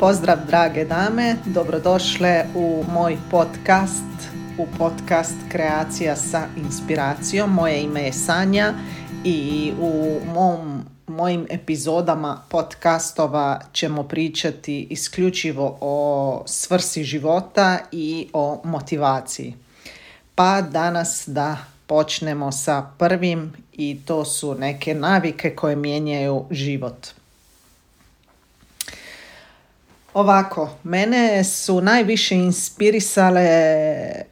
Pozdrav drage dame, dobrodošle u moj podcast, u podcast Kreacija sa inspiracijom. Moje ime je Sanja i u mom, mojim epizodama podcastova ćemo pričati isključivo o svrsi života i o motivaciji. Pa danas da počnemo sa prvim i to su neke navike koje mijenjaju život. Ovako, mene su najviše inspirisale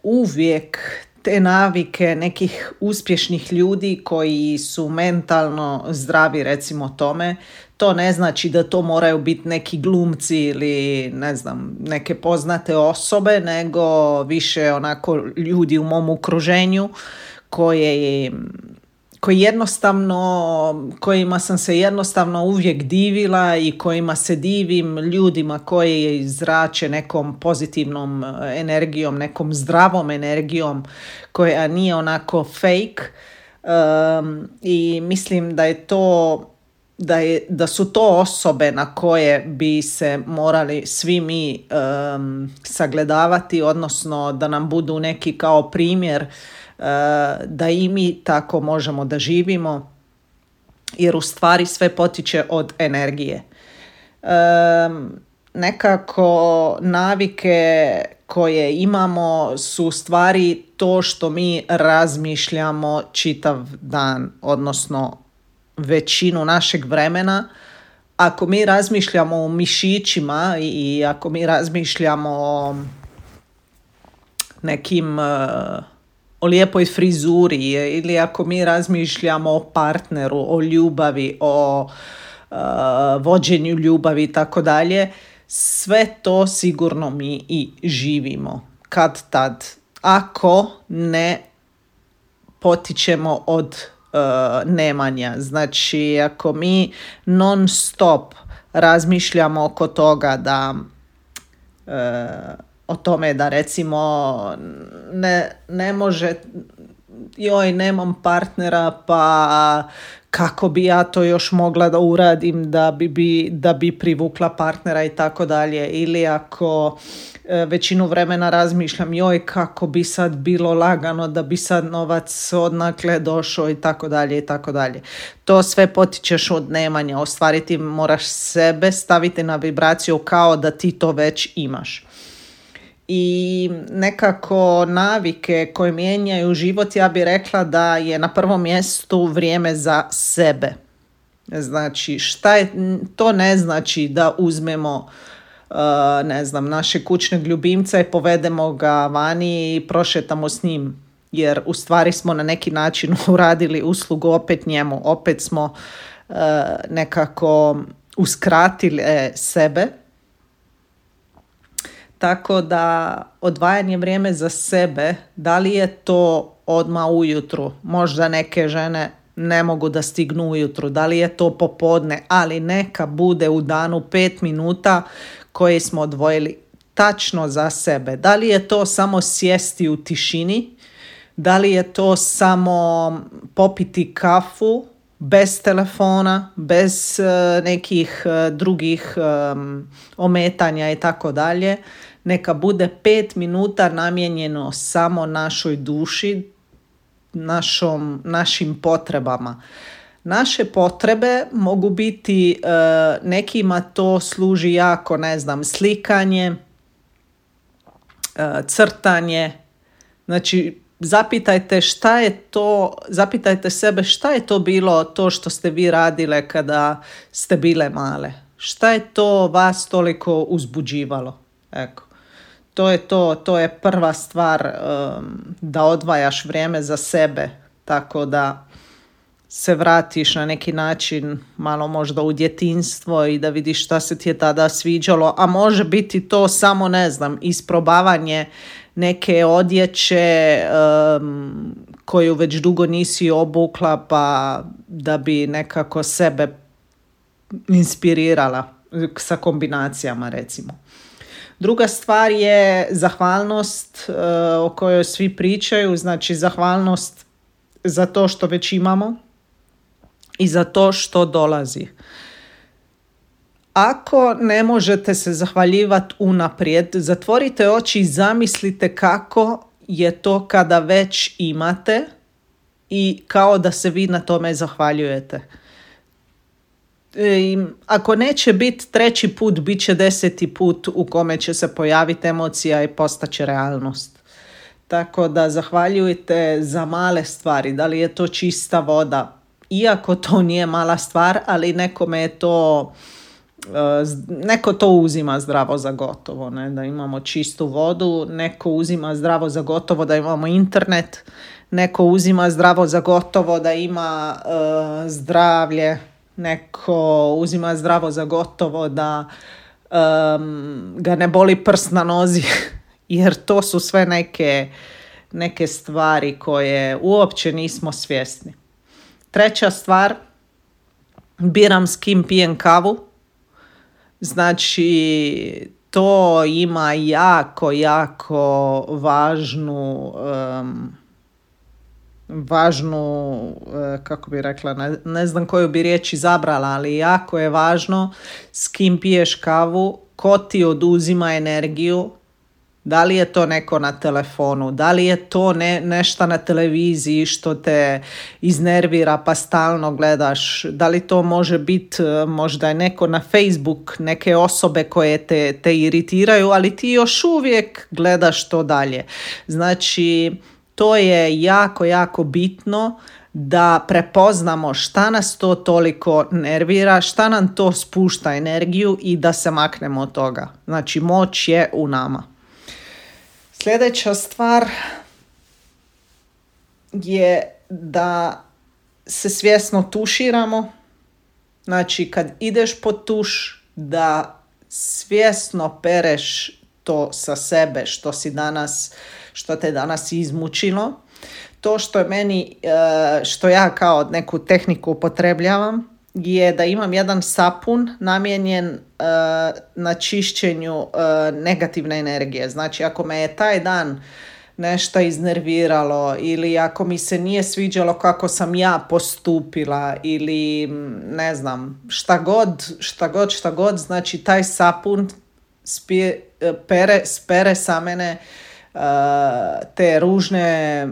uvijek te navike nekih uspješnih ljudi koji su mentalno zdravi recimo tome. To ne znači da to moraju biti neki glumci ili ne znam, neke poznate osobe, nego više onako ljudi u mom okruženju koje koji jednostavno, kojima sam se jednostavno uvijek divila i kojima se divim ljudima koji zrače nekom pozitivnom energijom, nekom zdravom energijom koja nije onako fake. Um, i mislim da je to da, je, da su to osobe na koje bi se morali svi mi um, sagledavati, odnosno da nam budu neki kao primjer da i mi tako možemo da živimo jer u stvari sve potiče od energije. Nekako navike koje imamo su stvari to što mi razmišljamo čitav dan, odnosno većinu našeg vremena. Ako mi razmišljamo o mišićima i ako mi razmišljamo o nekim eh, o lijepoj frizuri ili ako mi razmišljamo o partneru, o ljubavi, o uh, vođenju ljubavi i tako dalje, sve to sigurno mi i živimo kad tad. Ako ne potičemo od uh, nemanja. Znači, ako mi non stop razmišljamo oko toga da uh, o tome da recimo ne, ne može joj nemam partnera pa kako bi ja to još mogla da uradim da bi, bi, da bi privukla partnera i tako dalje? Ili ako e, većinu vremena razmišljam joj kako bi sad bilo lagano da bi sad novac odnakle došao i tako dalje i tako dalje. To sve potičeš od nemanja, ostvariti moraš sebe staviti na vibraciju kao da ti to već imaš i nekako navike koje mijenjaju život, ja bih rekla da je na prvom mjestu vrijeme za sebe. Znači, šta je, to ne znači da uzmemo uh, ne znam, naše kućnog ljubimca i povedemo ga vani i prošetamo s njim. Jer u stvari smo na neki način uradili uslugu opet njemu. Opet smo uh, nekako uskratili sebe tako da odvajanje vrijeme za sebe, da li je to odma ujutru, možda neke žene ne mogu da stignu ujutru, da li je to popodne, ali neka bude u danu pet minuta koje smo odvojili tačno za sebe. Da li je to samo sjesti u tišini, da li je to samo popiti kafu bez telefona, bez eh, nekih eh, drugih ometanja i tako dalje neka bude pet minuta namijenjeno samo našoj duši, našom, našim potrebama. Naše potrebe mogu biti, e, nekima to služi jako, ne znam, slikanje, e, crtanje, znači zapitajte šta je to, zapitajte sebe šta je to bilo to što ste vi radile kada ste bile male. Šta je to vas toliko uzbuđivalo? Eko to je to, to je prva stvar um, da odvajaš vrijeme za sebe, tako da se vratiš na neki način malo možda u djetinstvo i da vidiš šta se ti je tada sviđalo, a može biti to samo, ne znam, isprobavanje neke odjeće um, koju već dugo nisi obukla pa da bi nekako sebe inspirirala sa kombinacijama recimo. Druga stvar je zahvalnost e, o kojoj svi pričaju, znači zahvalnost za to što već imamo i za to što dolazi. ako ne možete se zahvaljivati unaprijed, zatvorite oči i zamislite kako je to kada već imate i kao da se vi na tome zahvaljujete. I ako neće biti treći put, bit će deseti put u kome će se pojaviti emocija i postaće realnost. Tako da zahvaljujte za male stvari, da li je to čista voda, iako to nije mala stvar, ali nekome je to e, neko to uzima zdravo za gotovo, ne? da imamo čistu vodu, neko uzima zdravo za gotovo da imamo internet, neko uzima zdravo za gotovo da ima e, zdravlje, neko uzima zdravo za gotovo da ga ne boli prst na nozi, jer to su sve neke, neke stvari koje uopće nismo svjesni. Treća stvar, biram s kim pijem kavu. Znači, to ima jako, jako važnu važnu, e, kako bi rekla, ne, ne znam koju bi riječ izabrala, ali jako je važno s kim piješ kavu, ko ti oduzima energiju, da li je to neko na telefonu, da li je to ne, nešto na televiziji što te iznervira pa stalno gledaš, da li to može biti e, možda je neko na Facebook, neke osobe koje te, te iritiraju, ali ti još uvijek gledaš to dalje. Znači, to je jako, jako bitno da prepoznamo šta nas to toliko nervira, šta nam to spušta energiju i da se maknemo od toga. Znači, moć je u nama. Sljedeća stvar je da se svjesno tuširamo. Znači, kad ideš po tuš, da svjesno pereš to sa sebe što si danas što te danas izmučilo. To što je meni, e, što ja kao neku tehniku upotrebljavam, je da imam jedan sapun namijenjen e, na čišćenju e, negativne energije. Znači, ako me je taj dan nešto iznerviralo ili ako mi se nije sviđalo kako sam ja postupila ili ne znam, šta god, šta god, šta god, znači taj sapun spije, pere, spere sa mene te ružne e,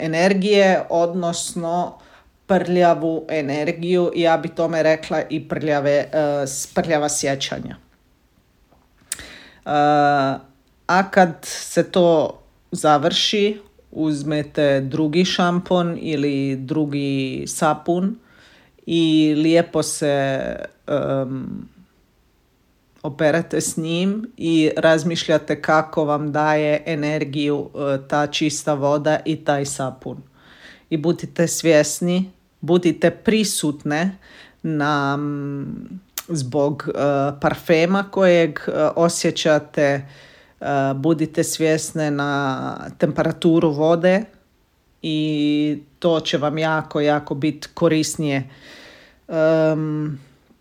energije, odnosno prljavu energiju, ja bi tome rekla i prljave, e, prljava sjećanja. A kad se to završi, uzmete drugi šampon ili drugi sapun i lijepo se operate s njim i razmišljate kako vam daje energiju e, ta čista voda i taj sapun. I budite svjesni, budite prisutne na zbog uh, parfema kojeg uh, osjećate, budite svjesne na temperaturu vode i to će vam jako, jako biti korisnije. Um,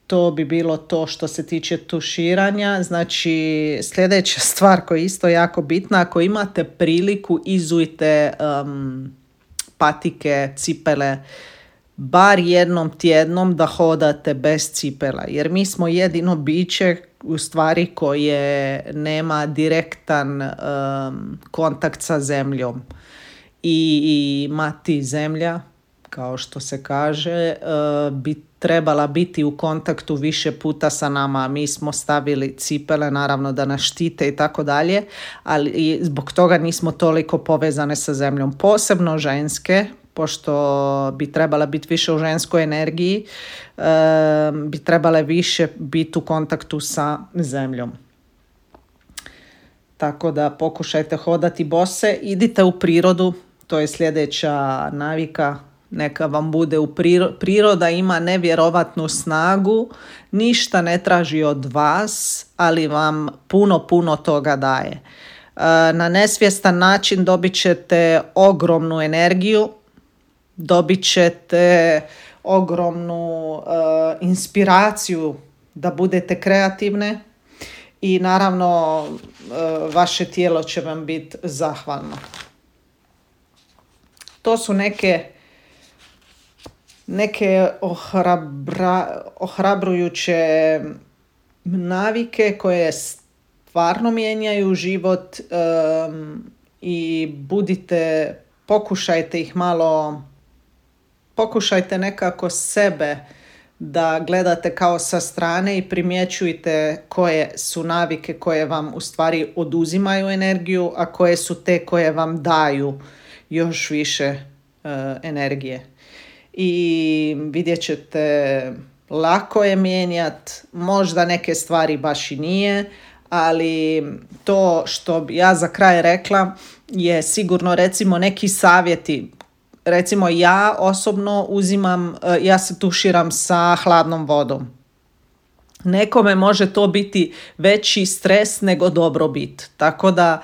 to bi bilo to što se tiče tuširanja. Znači sljedeća stvar koja je isto jako bitna, ako imate priliku izujte um, patike, cipele, bar jednom tjednom da hodate bez cipela. Jer mi smo jedino biće u stvari koje nema direktan um, kontakt sa zemljom. I, i mati zemlja, kao što se kaže, uh, bi trebala biti u kontaktu više puta sa nama. Mi smo stavili cipele, naravno da nas štite i tako dalje, ali zbog toga nismo toliko povezane sa zemljom. Posebno ženske, pošto bi trebala biti više u ženskoj energiji, bi trebale više biti u kontaktu sa zemljom. Tako da pokušajte hodati bose, idite u prirodu, to je sljedeća navika neka vam bude u priroda ima nevjerovatnu snagu, ništa ne traži od vas, ali vam puno, puno toga daje. E, na nesvjestan način dobit ćete ogromnu energiju, dobit ćete ogromnu e, inspiraciju da budete kreativne i naravno e, vaše tijelo će vam biti zahvalno. To su neke neke ohrabra, ohrabrujuće navike koje stvarno mijenjaju život i budite, pokušajte ih malo, pokušajte nekako sebe da gledate kao sa strane i primjećujte koje su navike koje vam u stvari oduzimaju energiju, a koje su te koje vam daju još više e, energije. I vidjet ćete, lako je mijenjati, možda neke stvari baš i nije, ali to što bi ja za kraj rekla je sigurno recimo neki savjeti recimo ja osobno uzimam, e, ja se tuširam sa hladnom vodom. Nekome može to biti veći stres nego dobrobit. Tako da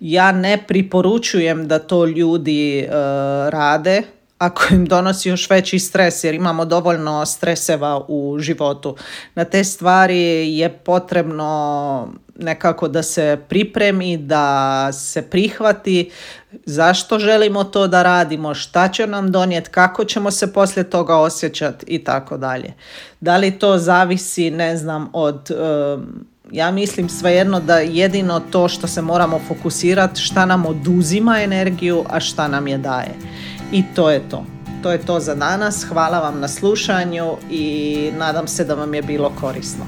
ja ne priporučujem da to ljudi e, rade ako im donosi još veći stres jer imamo dovoljno streseva u životu. Na te stvari je potrebno nekako da se pripremi, da se prihvati zašto želimo to da radimo, šta će nam donijeti, kako ćemo se poslije toga osjećati i tako dalje. Da li to zavisi, ne znam, od... ja mislim svejedno da jedino to što se moramo fokusirati šta nam oduzima energiju, a šta nam je daje. I to je to. To je to za danas. Hvala vam na slušanju i nadam se da vam je bilo korisno.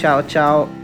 Ćao, čao.